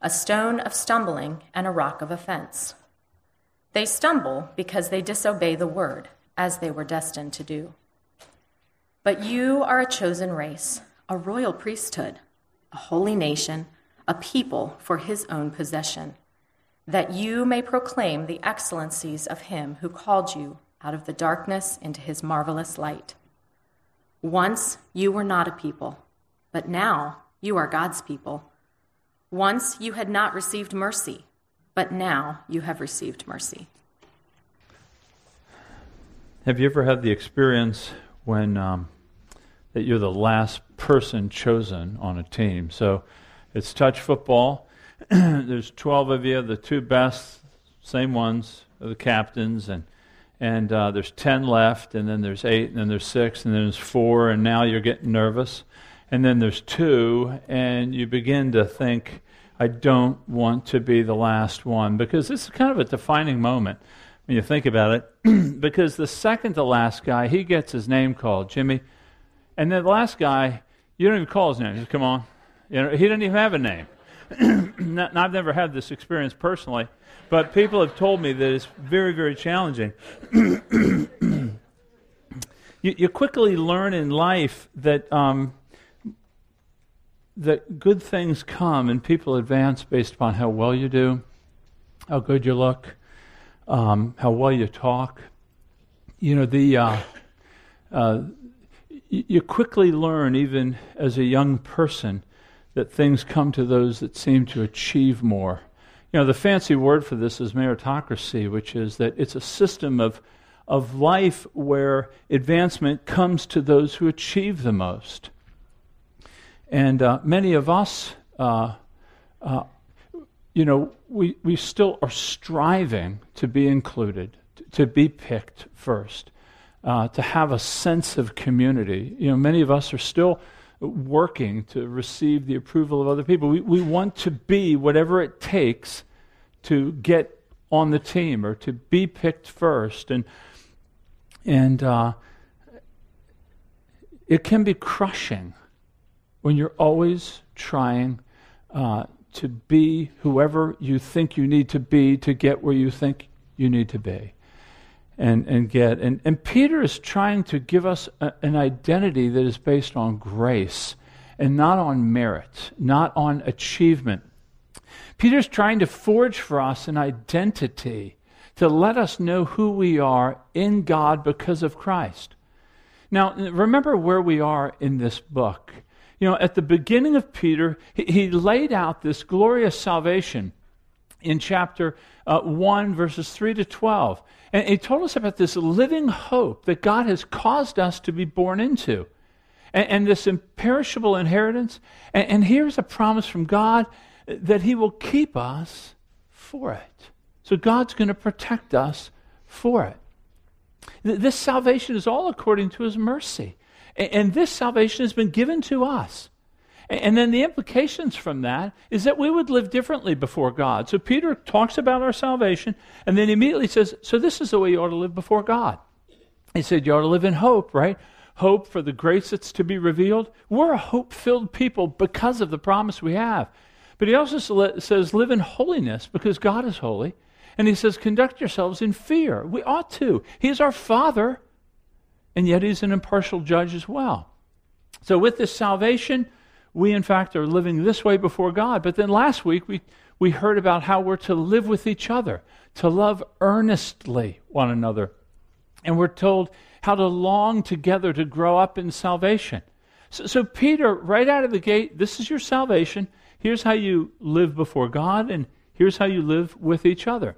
a stone of stumbling and a rock of offense. They stumble because they disobey the word, as they were destined to do. But you are a chosen race, a royal priesthood, a holy nation, a people for his own possession, that you may proclaim the excellencies of him who called you out of the darkness into his marvelous light. Once you were not a people, but now you are God's people. Once you had not received mercy, but now you have received mercy. Have you ever had the experience when um, that you're the last person chosen on a team? So it's touch football. There's 12 of you, the two best, same ones, the captains, and and uh, there's 10 left, and then there's eight, and then there's six, and then there's four, and now you're getting nervous. And then there's two, and you begin to think, I don't want to be the last one, because this is kind of a defining moment when you think about it. because the second to last guy, he gets his name called, Jimmy. And then the last guy, you don't even call his name. Just come on. You know, he didn't even have a name. I've never had this experience personally, but people have told me that it's very, very challenging. you, you, quickly learn in life that um, that good things come and people advance based upon how well you do, how good you look, um, how well you talk. You know the. Uh, uh, you quickly learn, even as a young person, that things come to those that seem to achieve more. You know, the fancy word for this is meritocracy, which is that it's a system of, of life where advancement comes to those who achieve the most. And uh, many of us, uh, uh, you know, we, we still are striving to be included, to, to be picked first, uh, to have a sense of community. You know, many of us are still working to receive the approval of other people. We, we want to be whatever it takes to get on the team or to be picked first. And, and uh, it can be crushing when you're always trying uh, to be whoever you think you need to be to get where you think you need to be and, and get. And, and Peter is trying to give us a, an identity that is based on grace and not on merit, not on achievement. Peter's trying to forge for us an identity to let us know who we are in God because of Christ. Now, remember where we are in this book. You know, at the beginning of Peter, he, he laid out this glorious salvation in chapter uh, 1, verses 3 to 12. And he told us about this living hope that God has caused us to be born into. And, and this imperishable inheritance. And, and here's a promise from God that he will keep us for it. So God's going to protect us for it. This salvation is all according to his mercy. And this salvation has been given to us. And then the implications from that is that we would live differently before God. So Peter talks about our salvation and then immediately says, So this is the way you ought to live before God. He said, You ought to live in hope, right? Hope for the grace that's to be revealed. We're a hope filled people because of the promise we have. But he also says, Live in holiness because God is holy. And he says, Conduct yourselves in fear. We ought to. He is our Father, and yet he's an impartial judge as well. So with this salvation, we, in fact, are living this way before God. But then last week, we, we heard about how we're to live with each other, to love earnestly one another. And we're told how to long together to grow up in salvation. So, so, Peter, right out of the gate, this is your salvation. Here's how you live before God, and here's how you live with each other.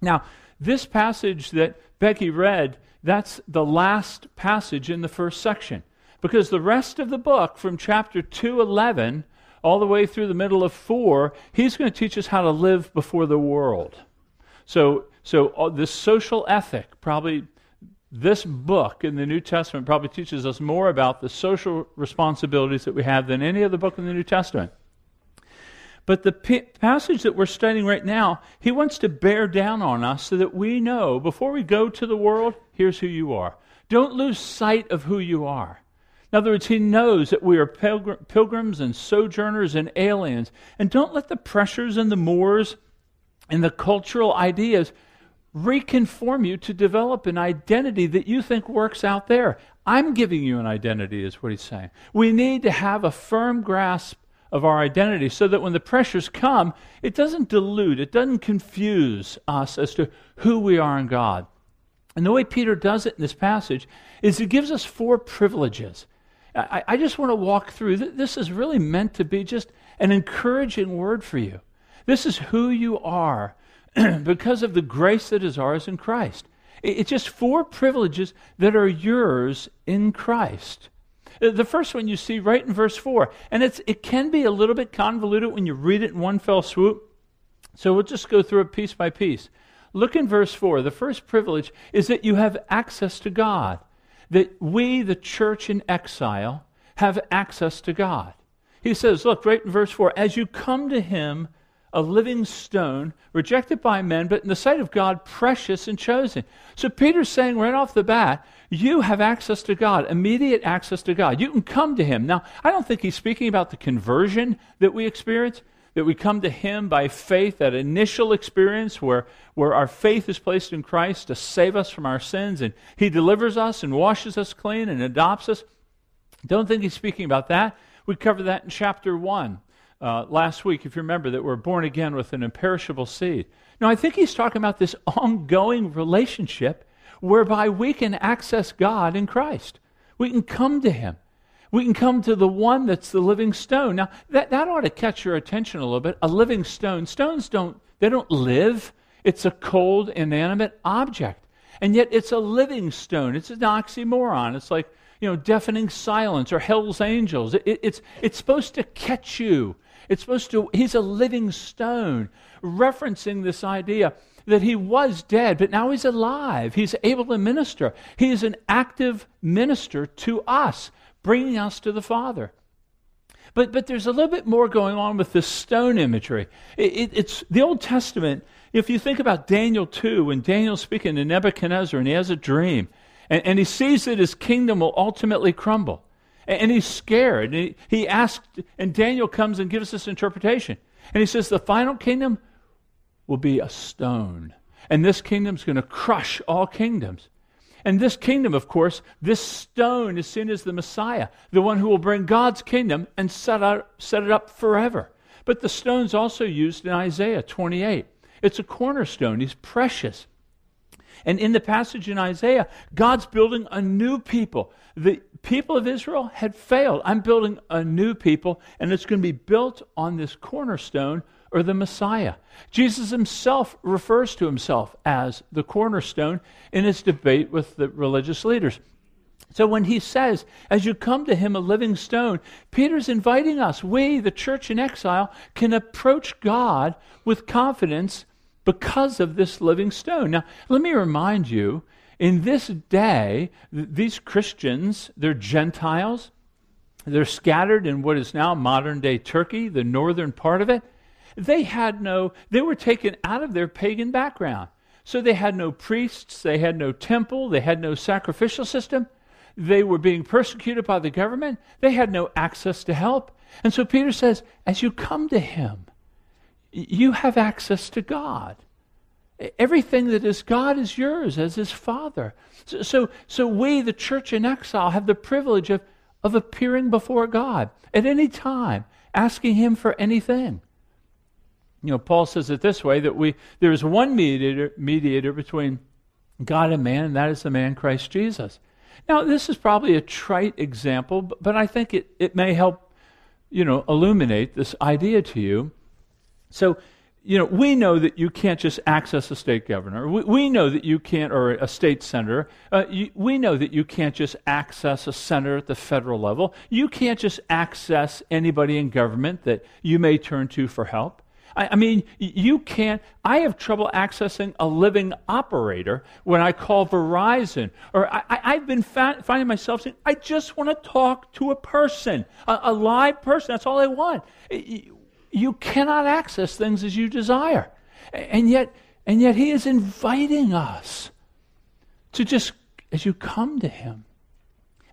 Now, this passage that Becky read, that's the last passage in the first section because the rest of the book from chapter 211 all the way through the middle of 4, he's going to teach us how to live before the world. So, so uh, this social ethic, probably this book in the New Testament, probably teaches us more about the social responsibilities that we have than any other book in the New Testament. But the p- passage that we're studying right now, he wants to bear down on us so that we know before we go to the world, here's who you are. Don't lose sight of who you are. In other words, he knows that we are pilgr- pilgrims and sojourners and aliens. And don't let the pressures and the mores and the cultural ideas reconform you to develop an identity that you think works out there. I'm giving you an identity, is what he's saying. We need to have a firm grasp of our identity so that when the pressures come, it doesn't dilute, it doesn't confuse us as to who we are in God. And the way Peter does it in this passage is he gives us four privileges. I, I just want to walk through. This is really meant to be just an encouraging word for you. This is who you are because of the grace that is ours in Christ. It's just four privileges that are yours in Christ. Uh, the first one you see right in verse 4. And it's, it can be a little bit convoluted when you read it in one fell swoop. So we'll just go through it piece by piece. Look in verse 4. The first privilege is that you have access to God, that we, the church in exile, have access to God. He says, look, right in verse 4 as you come to him, a living stone, rejected by men, but in the sight of God, precious and chosen. So Peter's saying right off the bat, you have access to God, immediate access to God. You can come to Him. Now, I don't think he's speaking about the conversion that we experience, that we come to Him by faith, that initial experience where, where our faith is placed in Christ to save us from our sins, and He delivers us and washes us clean and adopts us. Don't think he's speaking about that. We cover that in chapter 1 uh, last week, if you remember, that we're born again with an imperishable seed. Now, I think he's talking about this ongoing relationship whereby we can access God in Christ. We can come to Him. We can come to the one that's the living stone. Now, that, that ought to catch your attention a little bit. A living stone. Stones don't, they don't live. It's a cold, inanimate object. And yet it's a living stone. It's an oxymoron. It's like, you know, deafening silence or hell's angels. It, it, it's, it's supposed to catch you. It's supposed to, he's a living stone, referencing this idea that he was dead, but now he's alive. He's able to minister. He is an active minister to us, bringing us to the Father. But, but there's a little bit more going on with this stone imagery. It, it, it's the Old Testament. If you think about Daniel 2, when Daniel's speaking to Nebuchadnezzar and he has a dream, and, and he sees that his kingdom will ultimately crumble. And, and he's scared. And he, he asked, and Daniel comes and gives this interpretation. And he says, The final kingdom will be a stone. And this kingdom's going to crush all kingdoms. And this kingdom, of course, this stone is seen as the Messiah, the one who will bring God's kingdom and set, out, set it up forever. But the stone's also used in Isaiah 28. It's a cornerstone, he's precious. And in the passage in Isaiah, God's building a new people. The people of Israel had failed. I'm building a new people, and it's going to be built on this cornerstone or the Messiah. Jesus himself refers to himself as the cornerstone in his debate with the religious leaders. So when he says, as you come to him a living stone, Peter's inviting us, we, the church in exile, can approach God with confidence because of this living stone. Now, let me remind you, in this day, th- these Christians, they're Gentiles. They're scattered in what is now modern day Turkey, the northern part of it. They had no, they were taken out of their pagan background. So they had no priests, they had no temple, they had no sacrificial system. They were being persecuted by the government. They had no access to help. And so Peter says, as you come to him, you have access to God. Everything that is God is yours as his Father. So, so, so we, the church in exile, have the privilege of, of appearing before God at any time, asking him for anything. You know, Paul says it this way that we there is one mediator, mediator between God and man, and that is the man Christ Jesus. Now, this is probably a trite example, but, but I think it, it may help, you know, illuminate this idea to you. So, you know, we know that you can't just access a state governor. We, we know that you can't, or a state senator. Uh, you, we know that you can't just access a senator at the federal level. You can't just access anybody in government that you may turn to for help. I, I mean, you can't. I have trouble accessing a living operator when I call Verizon, or I, have been fa- finding myself saying, I just want to talk to a person, a, a live person. That's all I want you cannot access things as you desire. And yet, and yet he is inviting us to just, as you come to him,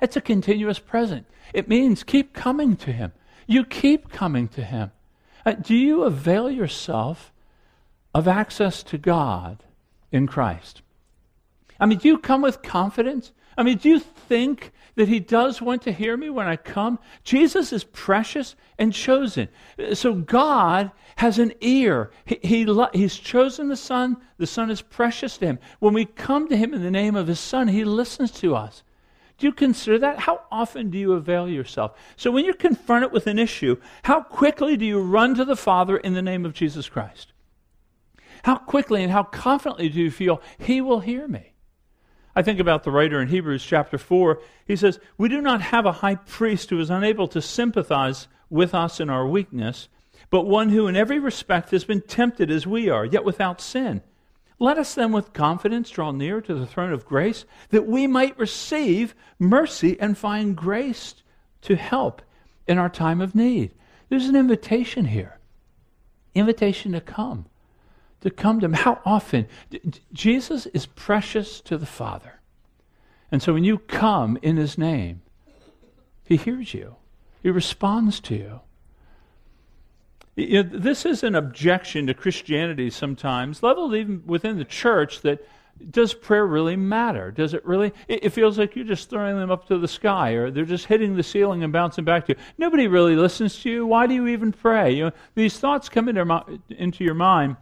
it's a continuous present. It means keep coming to him. You keep coming to him. Uh, do you avail yourself of access to God in Christ? I mean, do you come with confidence? I mean, do you think that he does want to hear me when I come? Jesus is precious and chosen. So God has an ear. He, he, he's chosen the Son. The Son is precious to him. When we come to him in the name of his Son, he listens to us. Do you consider that? How often do you avail yourself? So when you're confronted with an issue, how quickly do you run to the Father in the name of Jesus Christ? How quickly and how confidently do you feel he will hear me? I think about the writer in Hebrews chapter 4. He says, We do not have a high priest who is unable to sympathize with us in our weakness, but one who in every respect has been tempted as we are, yet without sin. Let us then with confidence draw near to the throne of grace, that we might receive mercy and find grace to help in our time of need. There's an invitation here. Invitation to come to come to Him. How often? Jesus is precious to the Father. And so when you come in His name, He hears you, He responds to you. you know, this is an objection to Christianity sometimes, leveled even within the church, that does prayer really matter? Does it really? It, feels like you're just throwing them up to the sky, or they're just hitting the ceiling and bouncing back to you. Nobody really listens to you. Why do you even pray? You know, these thoughts come into, into your mind,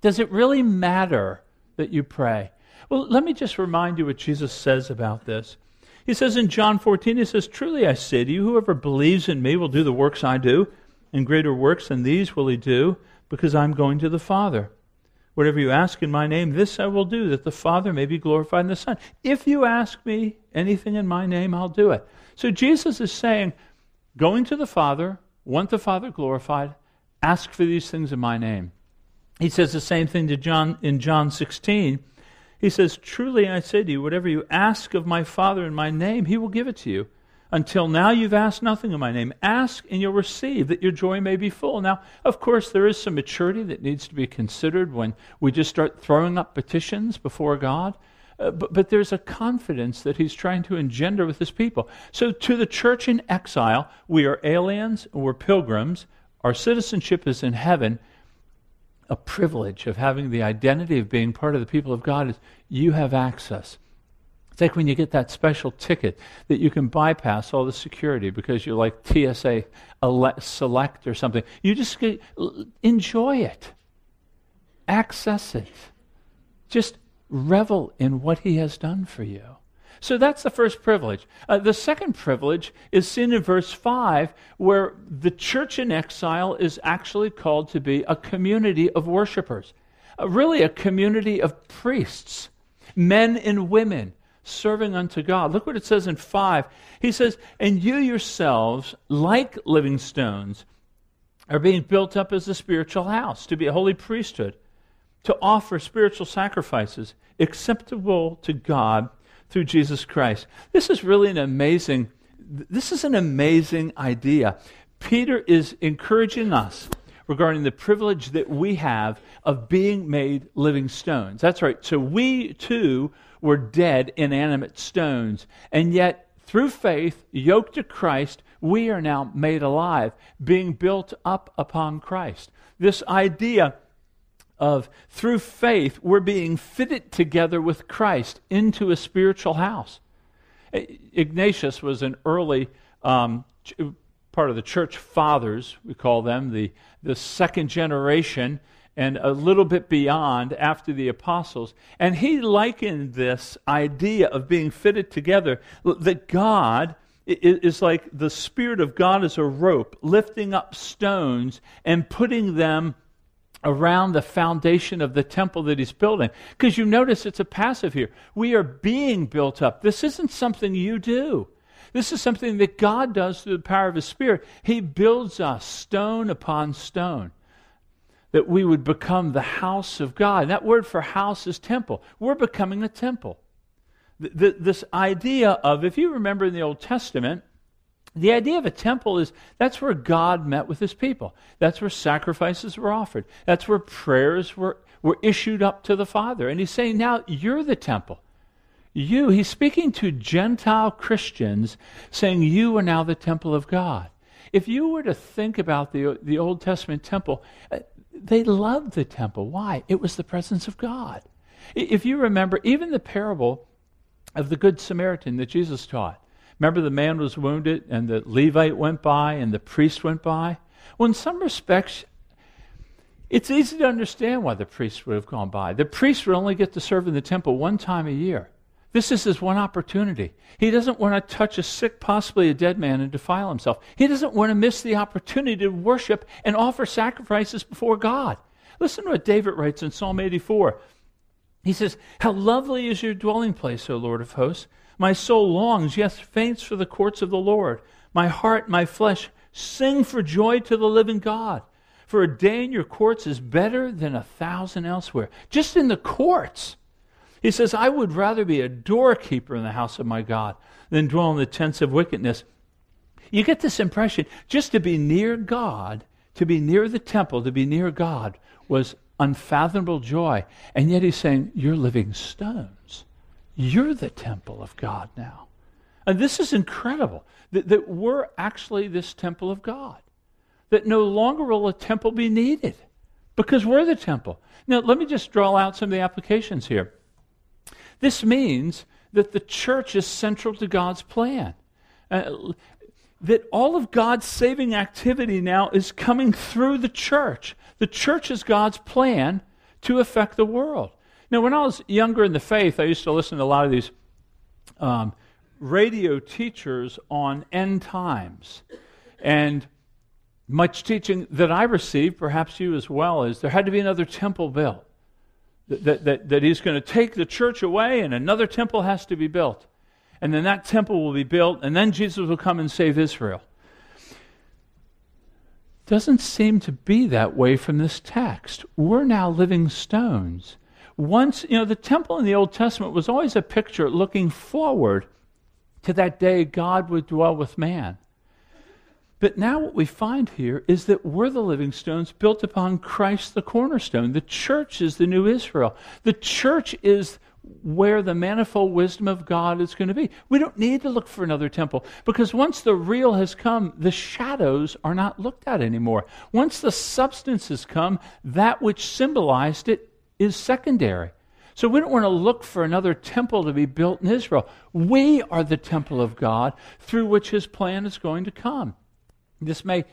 does it really matter that you pray? Well, let me just remind you what Jesus says about this. He says in John 14, He says, Truly I say to you, whoever believes in me will do the works I do, and greater works than these will he do, because I'm going to the Father. Whatever you ask in my name, this I will do, that the Father may be glorified in the Son. If you ask me anything in my name, I'll do it. So Jesus is saying, going to the Father, want the Father glorified, ask for these things in my name. He says the same thing to John in John 16. He says, Truly I say to you, whatever you ask of my Father in my name, he will give it to you. Until now you've asked nothing in my name. Ask and you'll receive, that your joy may be full. Now, of course, there is some maturity that needs to be considered when we just start throwing up petitions before God. Uh, but, but there's a confidence that he's trying to engender with his people. So, to the church in exile, we are aliens, we're pilgrims, our citizenship is in heaven, a privilege of having the identity of being part of the people of God is you have access. It's like when you get that special ticket that you can bypass all the security because you're like TSA select or something. You just get, enjoy it, access it, just revel in what He has done for you. So that's the first privilege. Uh, the second privilege is seen in verse 5, where the church in exile is actually called to be a community of worshipers, uh, really a community of priests, men and women serving unto God. Look what it says in 5. He says, And you yourselves, like living stones, are being built up as a spiritual house, to be a holy priesthood, to offer spiritual sacrifices acceptable to God through Jesus Christ. This is really an amazing this is an amazing idea. Peter is encouraging us regarding the privilege that we have of being made living stones. That's right. So we too were dead, inanimate stones, and yet through faith, yoked to Christ, we are now made alive, being built up upon Christ. This idea of through faith, we're being fitted together with Christ into a spiritual house. Ignatius was an early um, part of the church fathers, we call them, the, the second generation, and a little bit beyond after the apostles. And he likened this idea of being fitted together that God is like the Spirit of God is a rope lifting up stones and putting them around the foundation of the temple that he's building. Because you notice it's a passive here. We are being built up. This isn't something you do. This is something that God does through the power of His Spirit. He builds us stone upon stone that we would become the house of God. And That word for house is temple. We're becoming a temple. this idea of, if you remember in the Old Testament, the idea of a temple is that's where God met with his people. That's where sacrifices were offered. That's where prayers were, were issued up to the Father. And he's saying, now you're the temple. You, he's speaking to Gentile Christians, saying, You are now the temple of God. If you were to think about the, the Old Testament temple, uh, they loved the temple. Why? It was the presence of God. If you remember, even the parable of the Good Samaritan that Jesus taught, remember the man was wounded and the Levite went by and the priest went by? Well, in some respects, it's easy to understand why the priest would have gone by. The priest would only get to serve in the temple one time a year. This is his one opportunity. He doesn't want to touch a sick, possibly a dead man, and defile himself. He doesn't want to miss the opportunity to worship and offer sacrifices before God. Listen to what David writes in Psalm 84. He says, How lovely is your dwelling place, O Lord of hosts! My soul longs, yes, faints for the courts of the Lord. My heart, my flesh, sing for joy to the living God. For a day in your courts is better than a thousand elsewhere. Just in the courts. He says, I would rather be a doorkeeper in the house of my God than dwell in the tents of wickedness. You get this impression just to be near God, to be near the temple, to be near God was unfathomable joy. And yet he's saying, You're living stones. You're the temple of God now. And this is incredible that, that we're actually this temple of God. That no longer will a temple be needed because we're the temple. Now, let me just draw out some of the applications here. This means that the church is central to God's plan. Uh, that all of God's saving activity now is coming through the church. The church is God's plan to affect the world. Now, when I was younger in the faith, I used to listen to a lot of these um, radio teachers on end times. And much teaching that I received, perhaps you as well, is there had to be another temple built that, that, that he's going to take the church away and another temple has to be built. And then that temple will be built, and then Jesus will come and save Israel. Doesn't seem to be that way from this text. We're now living stones. Once, you know, the temple in the Old Testament was always a picture looking forward to that day God would dwell with man. But now what we find here is that we're the living stones built upon Christ the cornerstone. The church is the new Israel. The church is where the manifold wisdom of God is going to be. We don't need to look for another temple because once the real has come, the shadows are not looked at anymore. Once the substance has come, that which symbolized it is secondary. So we don't want to look for another temple to be built in Israel. We are the temple of God through which his plan is going to come. This may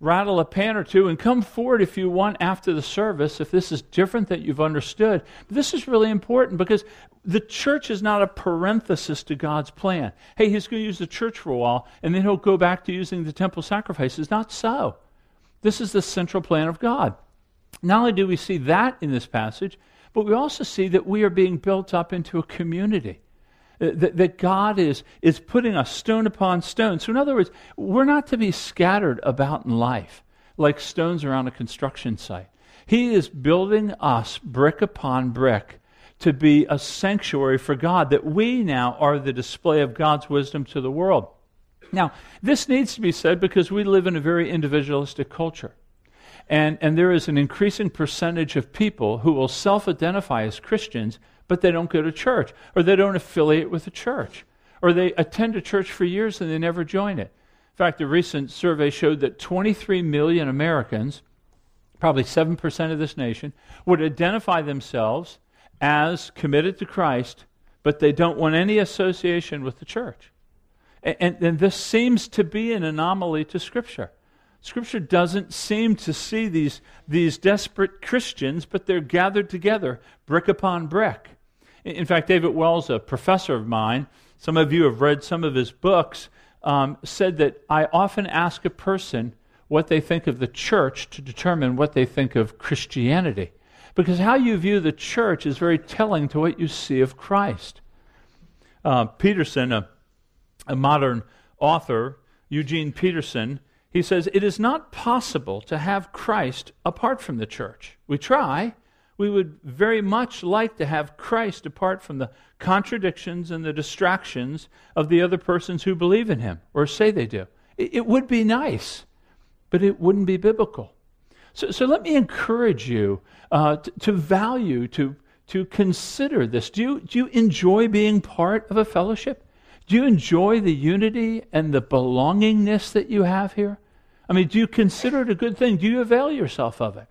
rattle a pan or two and come forward if you want after the service if this is different that you've understood. But this is really important because the church is not a parenthesis to God's plan. Hey, he's going to use the church for a while and then he'll go back to using the temple sacrifices. Not so. This is the central plan of God. Not only do we see that in this passage, but we also see that we are being built up into a community. Uh, that, that God is, is putting us stone upon stone. So, in other words, we're not to be scattered about in life like stones around a construction site. He is building us brick upon brick to be a sanctuary for God, that we now are the display of God's wisdom to the world. Now, this needs to be said because we live in a very individualistic culture. And, and there is an increasing percentage of people who will self identify as Christians but they don't go to church, or they don't affiliate with a church, or they attend a church for years and they never join it. In fact, a recent survey showed that 23 million Americans, probably 7% of this nation, would identify themselves as committed to Christ, but they don't want any association with the church. And, and, and this seems to be an anomaly to Scripture. Scripture doesn't seem to see these, these desperate Christians, but they're gathered together, brick upon brick. In fact, David Wells, a professor of mine, some of you have read some of his books, um, said that I often ask a person, what they think of the church to determine what they think of Christianity. Because how you view the church is very telling to what you see of Christ. Uh, Peterson, a, a modern author, Eugene Peterson, he says, It is not possible to have Christ apart from the church. We try. We would very much like to have Christ apart from the contradictions and the distractions of the other persons who believe in him or say they do. It, would be nice, but it wouldn't be biblical. So, so let me encourage you uh, to, to value, to, to consider this. Do you, do you enjoy being part of a fellowship? Do you enjoy the unity and the belongingness that you have here? I mean, do you consider it a good thing? Do you avail yourself of it?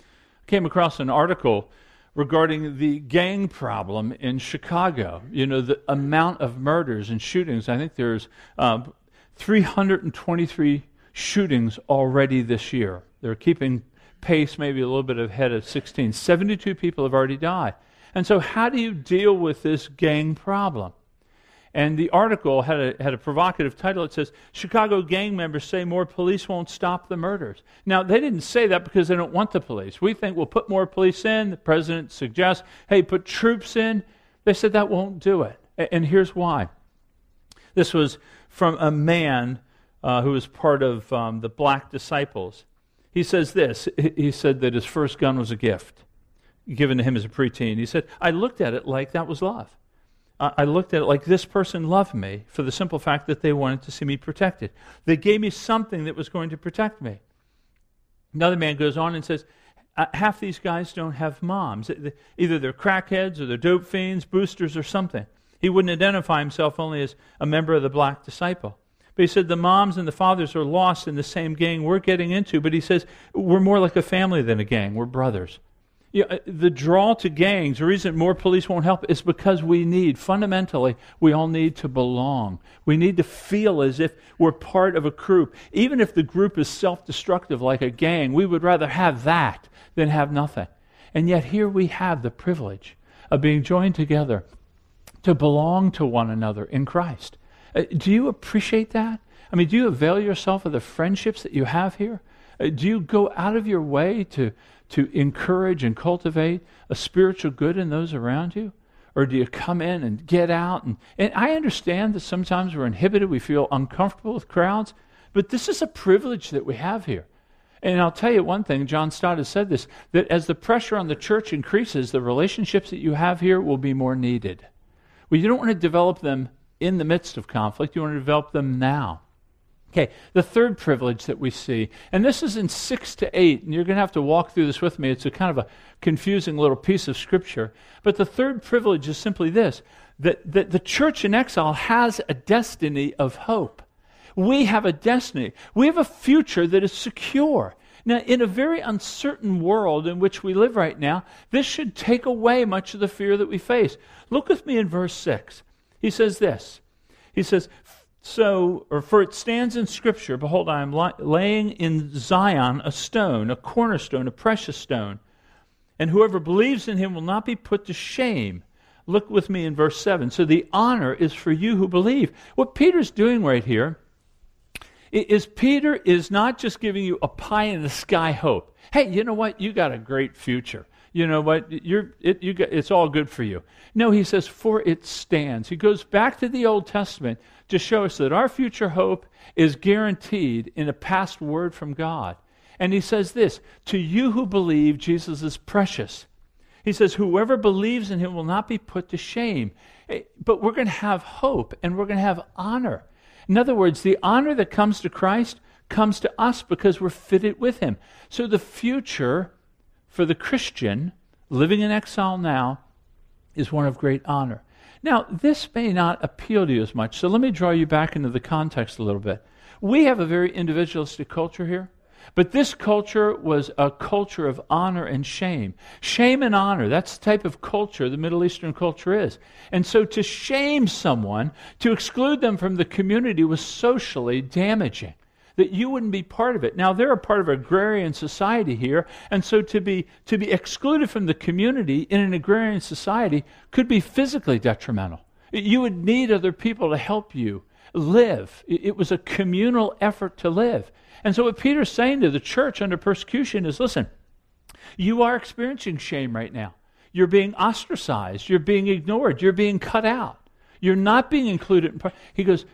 I came across an article regarding the gang problem in Chicago. You know, the amount of murders and shootings. I think there's um, 323 shootings already this year. They're keeping pace maybe a little bit ahead of 16. 72 people have already died. And so, how do you deal with this gang problem? And the article had a, had a provocative title. It says, Chicago gang members say more police won't stop the murders. Now, they didn't say that because they don't want the police. We think we'll put more police in. The president suggests, hey, put troops in. They said that won't do it. And here's why. This was from a man uh, who was part of um, the black disciples. He says this He said that his first gun was a gift given to him as a preteen. He said, I looked at it like that was love. I looked at it like this person loved me for the simple fact that they wanted to see me protected. They gave me something that was going to protect me. Another man goes on and says, uh, half these guys don't have moms. Either they're crackheads or they're dope fiends, boosters, or something. He wouldn't identify himself only as a member of the black disciple. But he said the moms and the fathers are lost in the same gang we're getting into. But he says we're more like a family than a gang. We're brothers. You know, the draw to gangs, the reason more police won't help, is because we need, fundamentally, we all need to belong. We need to feel as if we're part of a group. Even if the group is self destructive like a gang, we would rather have that than have nothing. And yet, here we have the privilege of being joined together to belong to one another in Christ. Uh, do you appreciate that? I mean, do you avail yourself of the friendships that you have here? Uh, do you go out of your way to, to encourage and cultivate a spiritual good in those around you? Or do you come in and get out? And, and I understand that sometimes we're inhibited, we feel uncomfortable with crowds, but this is a privilege that we have here. And I'll tell you one thing, John Stott has said this that as the pressure on the church increases, the relationships that you have here will be more needed. Well, you don't want to develop them in the midst of conflict, you want to develop them now. Okay, the third privilege that we see, and this is in 6 to 8, and you're going to have to walk through this with me. It's a kind of a confusing little piece of scripture. But the third privilege is simply this that, that the church in exile has a destiny of hope. We have a destiny, we have a future that is secure. Now, in a very uncertain world in which we live right now, this should take away much of the fear that we face. Look with me in verse 6. He says this He says, so, or for it stands in Scripture, behold, I am laying in Zion a stone, a cornerstone, a precious stone, and whoever believes in him will not be put to shame. Look with me in verse 7. So the honor is for you who believe. What Peter's doing right here is Peter is not just giving you a pie in the sky hope. Hey, you know what? You got a great future you know what, you're, it, you get, it's all good for you. No, he says, for it stands. He goes back to the Old Testament to show us that our future hope is guaranteed in a past word from God. And he says this To you who believe, Jesus is precious. He says, Whoever believes in him will not be put to shame. Eh, but we're going to have hope and we're going to have honor. In other words, the honor that comes to Christ comes to us because we're fitted with him. So the future for the Christian living in exile now is one of great honor. Now, this may not appeal to you as much, so let me draw you back into the context a little bit. We have a very individualistic culture here, but this culture was a culture of honor and shame. Shame and honor, that's the type of culture the Middle Eastern culture is. And so to shame someone, to exclude them from the community, was socially damaging that you wouldn't be part of it. Now they're a part of agrarian society here, and so to be to be excluded from the community in an agrarian society could be physically detrimental. You would need other people to help you live. It was a communal effort to live. And so, what Peter's saying to the church under persecution is listen, you are experiencing shame right now. You're being ostracized. You're being ignored. You're being cut out. You're not being included. In, he goes,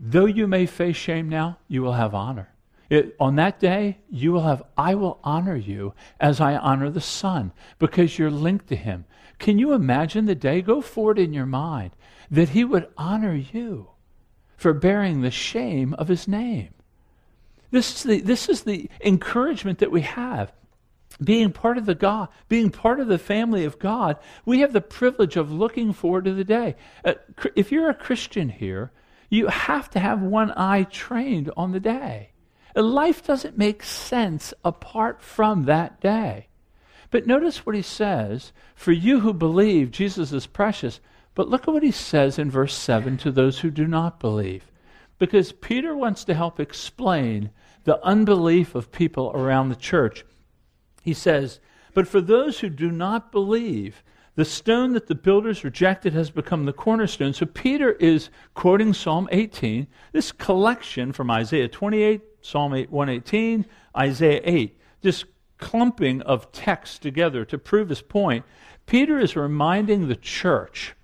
though you may face shame now, you will have honor. It, on that day, you will have, I will honor you as I honor the Son because you're linked to Him. Can you imagine the day? Go forward in your mind that He would honor you for bearing the shame of His name. This is the, this is the encouragement that we have. Being part of the God, being part of the family of God, we have the privilege of looking forward to the day. Uh, if you're a Christian here, you have to have one eye trained on the day. Life doesn't make sense apart from that day. But notice what he says For you who believe, Jesus is precious. But look at what he says in verse 7 to those who do not believe. Because Peter wants to help explain the unbelief of people around the church. He says, But for those who do not believe, the stone that the builders rejected has become the cornerstone. So Peter is quoting Psalm 18, this collection from Isaiah 28, Psalm 8, 118, Isaiah 8, this clumping of texts together to prove his point. Peter is reminding the church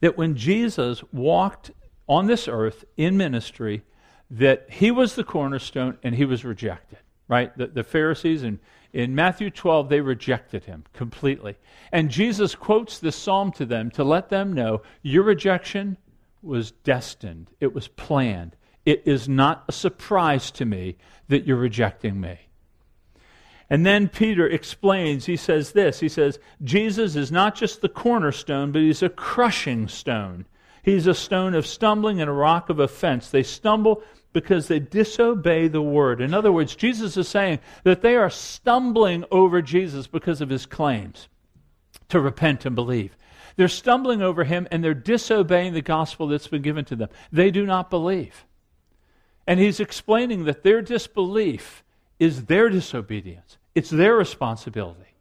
that when Jesus walked on this earth in ministry, that he was the cornerstone and he was rejected, right? The, the Pharisees and in Matthew 12, they rejected him completely. And Jesus quotes this psalm to them to let them know your rejection was destined, it was planned. It is not a surprise to me that you're rejecting me. And then Peter explains, he says this He says, Jesus is not just the cornerstone, but he's a crushing stone. He's a stone of stumbling and a rock of offense. They stumble because they disobey the word. In other words, Jesus is saying that they are stumbling over Jesus because of his claims to repent and believe. They're stumbling over him and they're disobeying the gospel that's been given to them. They do not believe. And he's explaining that their disbelief is their disobedience, it's their responsibility.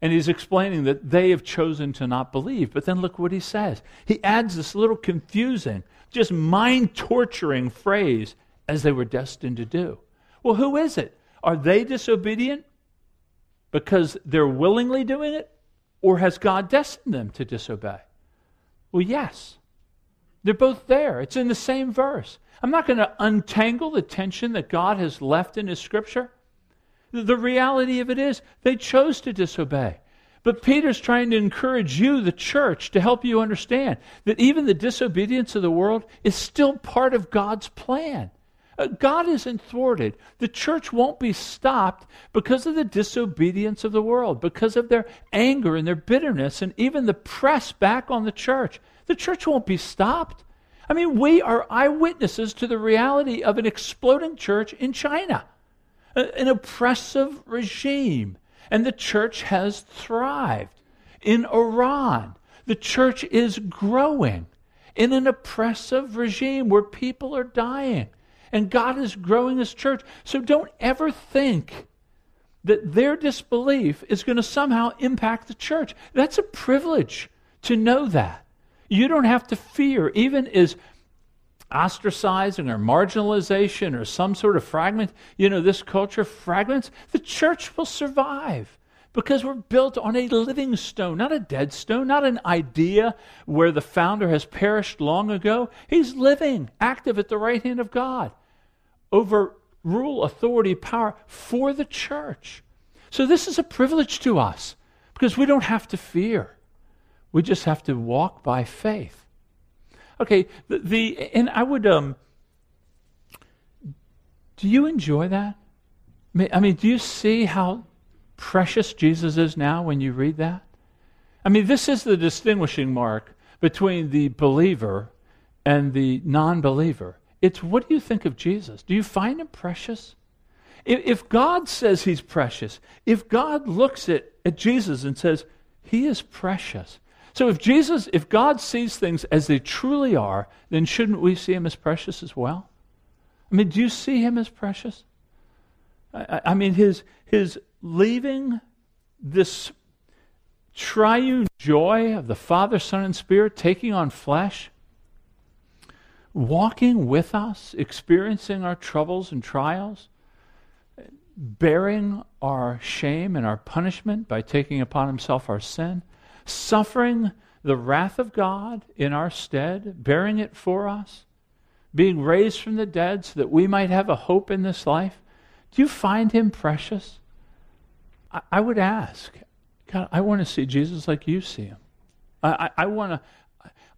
And he's explaining that they have chosen to not believe. But then look what he says. He adds this little confusing just mind torturing phrase as they were destined to do. Well, who is it? Are they disobedient because they're willingly doing it? Or has God destined them to disobey? Well, yes. They're both there. It's in the same verse. I'm not going to untangle the tension that God has left in His scripture. The reality of it is, they chose to disobey. But Peter's trying to encourage you, the church, to help you understand that even the disobedience of the world is still part of God's plan. Uh, God isn't thwarted. The church won't be stopped because of the disobedience of the world, because of their anger and their bitterness, and even the press back on the church. The church won't be stopped. I mean, we are eyewitnesses to the reality of an exploding church in China, an oppressive regime and the church has thrived. In Iran, the church is growing in an oppressive regime where people are dying. And God is growing his church. So don't ever think that their disbelief is going to somehow impact the church. That's a privilege to know that. You don't have to fear, even as ostracizing or marginalization or some sort of fragment, you know, this culture fragments, the church will survive because we're built on a living stone, not a dead stone, not an idea where the founder has perished long ago. He's living, active at the right hand of God over rule, authority, power for the church. So this is a privilege to us because we don't have to fear. We just have to walk by faith. Okay, the, the and I would um do you enjoy that? I mean, do you see how precious Jesus is now when you read that? I mean, this is the distinguishing mark between the believer and the non believer. It's what do you think of Jesus? Do you find him precious? If, if God says he's precious, if God looks at, at Jesus and says, he is precious, so if Jesus, if God sees things as they truly are, then shouldn't we see him as precious as well? I mean, do you see him as precious? I, I mean, his, his leaving this triune joy of the Father, Son, and Spirit taking on flesh walking with us, experiencing our troubles and trials, bearing our shame and our punishment by taking upon himself our sin, suffering the wrath of God in our stead, bearing it for us, being raised from the dead so that we might have a hope in this life. Do you find him precious? I, I would ask, God, I want to see Jesus like you see him. I, I, I want to.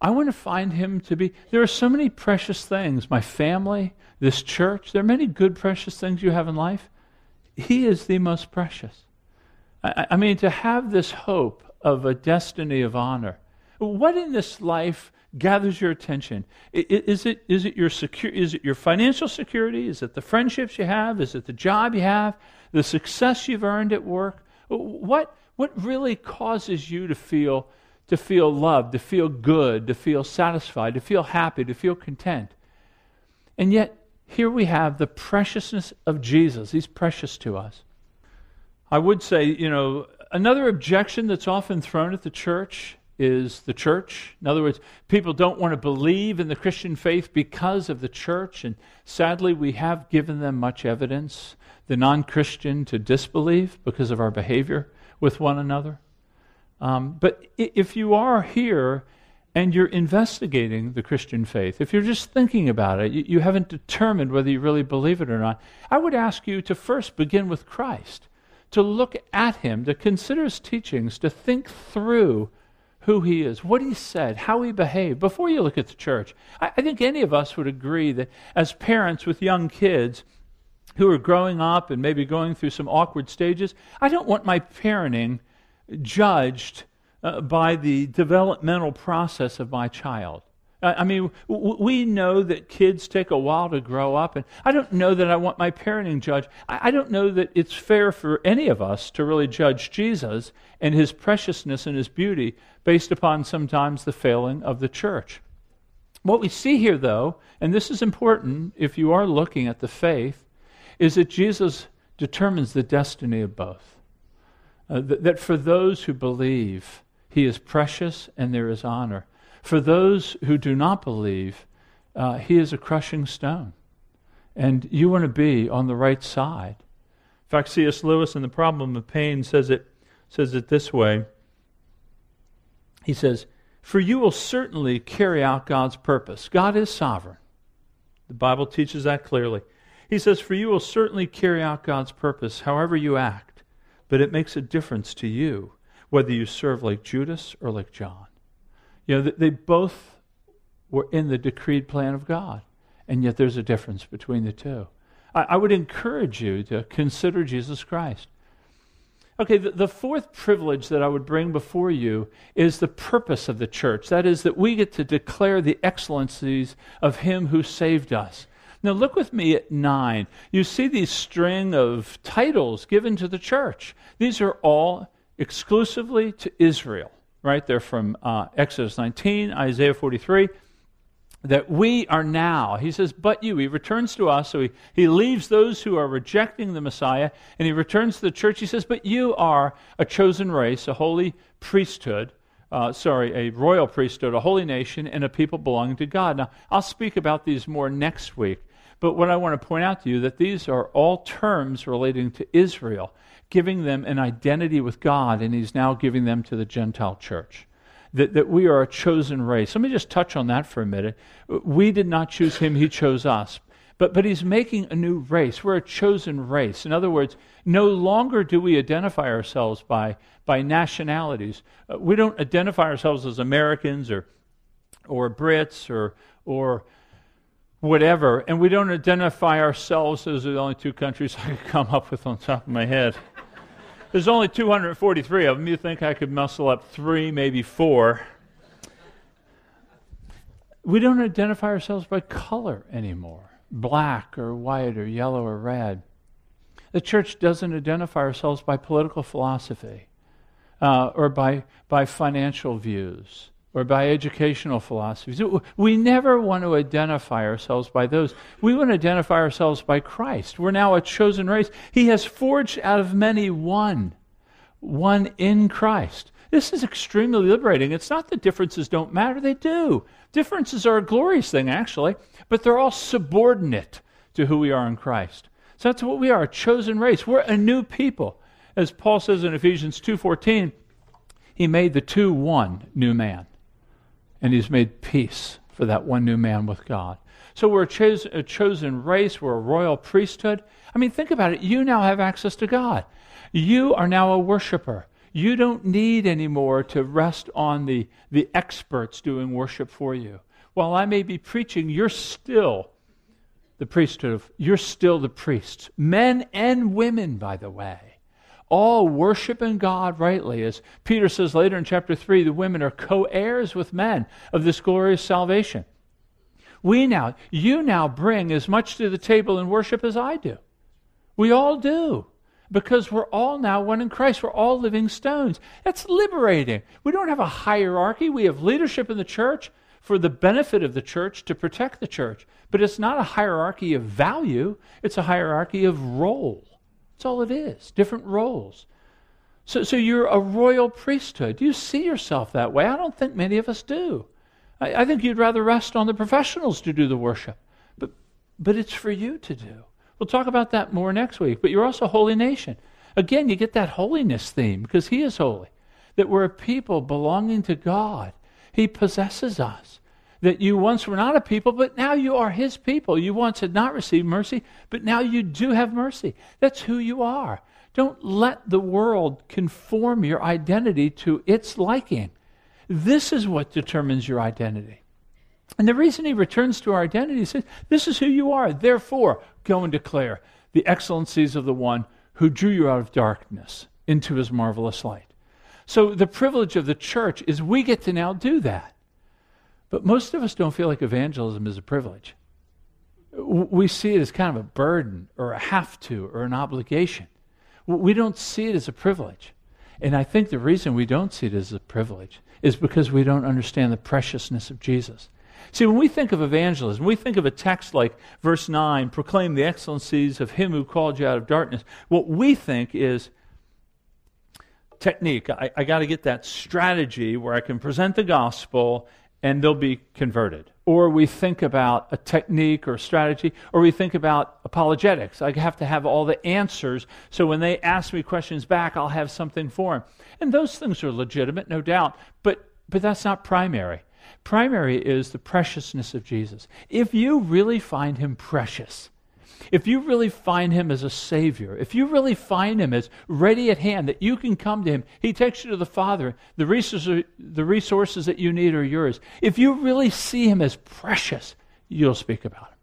I want to find him to be. There are so many precious things. My family, this church, there are many good, precious things you have in life. He is the most precious. I, I mean, to have this hope of a destiny of honor. What in this life gathers your attention? Is it, is it, your, secure, is it your financial security? Is it the friendships you have? Is it the job you have? The success you've earned at work? What, what really causes you to feel to feel loved, to feel good, to feel satisfied, to feel happy, to feel content. And yet, here we have the preciousness of Jesus. He's precious to us. I would say, you know, another objection that's often thrown at the church is the church. In other words, people don't want to believe in the Christian faith because of the church, and sadly, we have given them much evidence, the non Christian, to disbelieve because of our behavior with one another. Um, but if you are here and you're investigating the Christian faith, if you're just thinking about it, you, you haven't determined whether you really believe it or not, I would ask you to first begin with Christ, to look at him, to consider his teachings, to think through who he is, what he said, how he behaved, before you look at the church. I, I think any of us would agree that as parents with young kids, who are growing up and maybe going through some awkward stages, I don't want my parenting judged uh, by the developmental process of my child. I mean, we know that kids take a while to grow up, and I don't know that I want my parenting judged. I, don't know that it's fair for any of us to really judge Jesus and his preciousness and his beauty based upon sometimes the failing of the church. What we see here, though, and this is important if you are looking at the faith, is that Jesus determines the destiny of both uh, that, that for those who believe, he is precious and there is honor. For those who do not believe, uh, he is a crushing stone. And you want to be on the right side. In fact, C.S. Lewis in The Problem of Pain says it, says it this way. He says, For you will certainly carry out God's purpose. God is sovereign. The Bible teaches that clearly. He says, For you will certainly carry out God's purpose, however you act but it makes a difference to you whether you serve like Judas or like John. You know, they both were in the decreed plan of God, and yet there's a difference between the two. I, I would encourage you to consider Jesus Christ. Okay, the, the, fourth privilege that I would bring before you is the purpose of the church. That is, that we get to declare the excellencies of Him who saved us. Now, look with me at 9. You see these string of titles given to the church. These are all exclusively to Israel, right? They're from uh, Exodus 19, Isaiah 43. That we are now, he says, but you. He returns to us, so he, he leaves those who are rejecting the Messiah, and he returns to the church. He says, but you are a chosen race, a holy priesthood, uh, sorry, a royal priesthood, a holy nation, and a people belonging to God. Now, I'll speak about these more next week. But what I want to point out to you that these are all terms relating to Israel, giving them an identity with God, and he's now giving them to the Gentile church. That, that we are a chosen race. Let me just touch on that for a minute. We did not choose him, he chose us. But, but he's making a new race. We're a chosen race. In other words, no longer do we identify ourselves by, by nationalities. Uh, we don't identify ourselves as Americans or, or Brits or, or whatever, and we don't identify ourselves as the only two countries I could come up with on top of my head. There's only 243 of them. You think I could muscle up three, maybe four. We don't identify ourselves by color anymore black or white or yellow or red. The church doesn't identify ourselves by political philosophy uh, or by, by financial views or by educational philosophies. We never want to identify ourselves by those. We want to identify ourselves by Christ. We're now a chosen race. He has forged out of many one, one in Christ. This is extremely liberating. It's not that differences don't matter, they do. Differences are a glorious thing, actually, but they're all subordinate to who we are in Christ. So that's what we are, a chosen race. We're a new people. As Paul says in Ephesians 2:14, he made the two one new man. And he's made peace for that one new man with God. So we're a, a chosen race, we're a royal priesthood. I mean, think about it. You now have access to God. You are now a worshiper. You don't need anymore to rest on the, the experts doing worship for you. While I may be preaching, you're still the priesthood of, you're still the priests. Men and women, by the way. All worshiping God rightly. As Peter says later in chapter 3, the women are co heirs with men of this glorious salvation. We now, you now bring as much to the table in worship as I do. We all do because we're all now one in Christ. We're all living stones. That's liberating. We don't have a hierarchy. We have leadership in the church for the benefit of the church to protect the church. But it's not a hierarchy of value, it's a hierarchy of role. That's all it is different roles. So, so you're a royal priesthood. Do you see yourself that way? I don't think many of us do. I, I think you'd rather rest on the professionals to do the worship. But, but it's for you to do. We'll talk about that more next week. But you're also a holy nation. Again, you get that holiness theme because He is holy. That we're a people belonging to God. He possesses us. That you once were not a people, but now you are His people. You once had not received mercy, but now you do have mercy. That's who you are. Don't let the world conform your identity to its liking. This is what determines your identity. And the reason he returns to our identity, says, This is who you are. Therefore, go and declare the excellencies of the one who drew you out of darkness into his marvelous light. So, the privilege of the church is we get to now do that. But most of us don't feel like evangelism is a privilege. We see it as kind of a burden or a have to or an obligation. We don't see it as a privilege. And I think the reason we don't see it as a privilege is because we don't understand the preciousness of Jesus. See, when we think of evangelism, we think of a text like verse 9, proclaim the excellencies of him who called you out of darkness. What we think is technique. I, I got to get that strategy where I can present the gospel and they'll be converted. Or we think about a technique or strategy, or we think about apologetics. I have to have all the answers, so when they ask me questions back, I'll have something for them. And those things are legitimate, no doubt, but, but that's not primary. Primary is the preciousness of Jesus. If you really find him precious, if you really find him as a savior, if you really find him as ready at hand that you can come to him, he takes you to the Father. The resources, the resources that you need are yours. If you really see him as precious, you'll speak about him.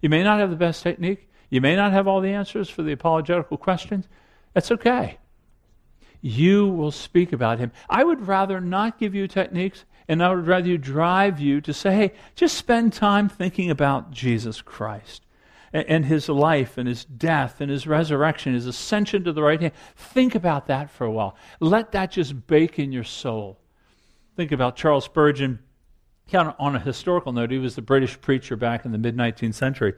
You may not have the best technique. You may not have all the answers for the apologetical questions. That's okay. You will speak about him. I would rather not give you techniques and I would rather drive you to say, hey, just spend time thinking about Jesus Christ and, his life and his death and his resurrection, his ascension to the right hand. Think about that for a while. Let that just bake in your soul. Think about Charles Spurgeon. On a historical note, he was the British preacher back in the mid 19th century.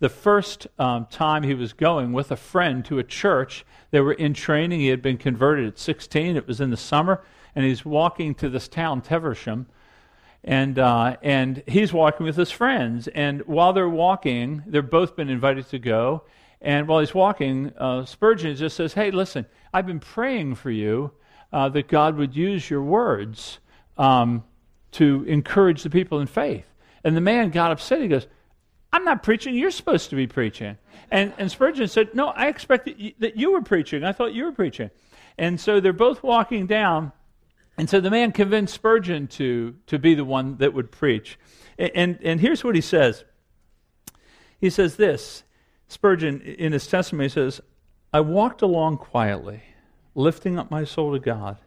The first um, time he was going with a friend to a church, they were in training. He had been converted at 16. It was in the summer and he's walking to this town, Teversham, and uh, and he's walking with his friends. And while they're walking, they've both been invited to go. And while he's walking, uh, Spurgeon just says, "Hey, listen, I've been praying for you uh, that God would use your words um, to encourage the people in faith." And the man got upset. He goes, "I'm not preaching. You're supposed to be preaching." And and Spurgeon said, "No, I expected that you were preaching. I thought you were preaching." And so they're both walking down and so the man convinced Spurgeon to, to be the one that would preach. And, and, and here's what he says He says this Spurgeon, in his testimony, says, I walked along quietly, lifting up my soul to God,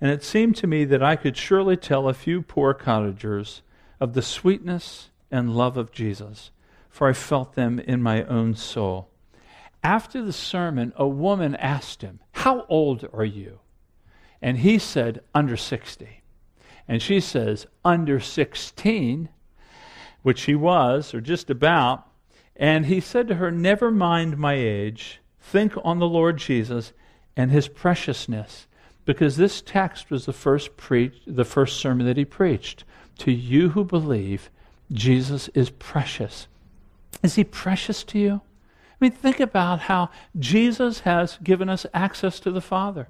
and it seemed to me that I could surely tell a few poor cottagers of the sweetness and love of Jesus, for I felt them in my own soul. After the sermon, a woman asked him, How old are you? And he said, under 60. And she says, under 16, which he was, or just about. And he said to her, Never mind my age. Think on the Lord Jesus and his preciousness, because this text was the first preach, the first sermon that he preached. To you who believe, Jesus is precious. Is he precious to you? I mean, think about how Jesus has given us access to the Father.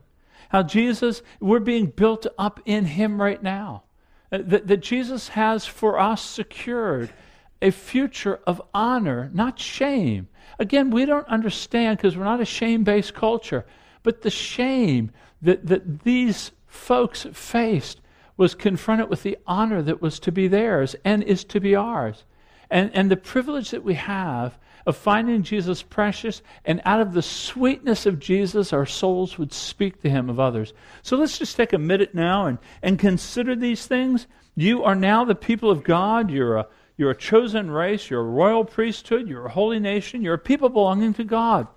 How Jesus, we're being built up in him right now. Uh, that, that Jesus has for us secured a future of honor, not shame. Again, we don't understand because we're not a shame based culture, but the shame that, that these folks faced was confronted with the honor that was to be theirs and is to be ours. And, and the privilege that we have of finding Jesus precious, and out of the sweetness of Jesus, our souls would speak to him of others. So let's just take a minute now and, and consider these things. You are now the people of God. You're a, you're a chosen race. You're a royal priesthood. You're a holy nation. You're a people belonging to God.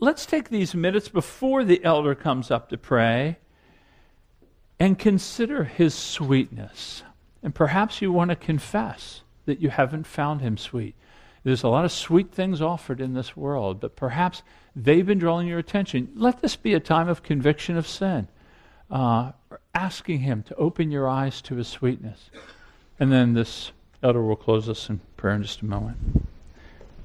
Let's take these minutes before the elder comes up to pray and consider his sweetness. And perhaps you want to confess that you haven't found him sweet. There's a lot of sweet things offered in this world, but perhaps they've been drawing your attention. Let this be a time of conviction of sin, uh, asking him to open your eyes to his sweetness. And then this elder will close us in prayer in just a moment.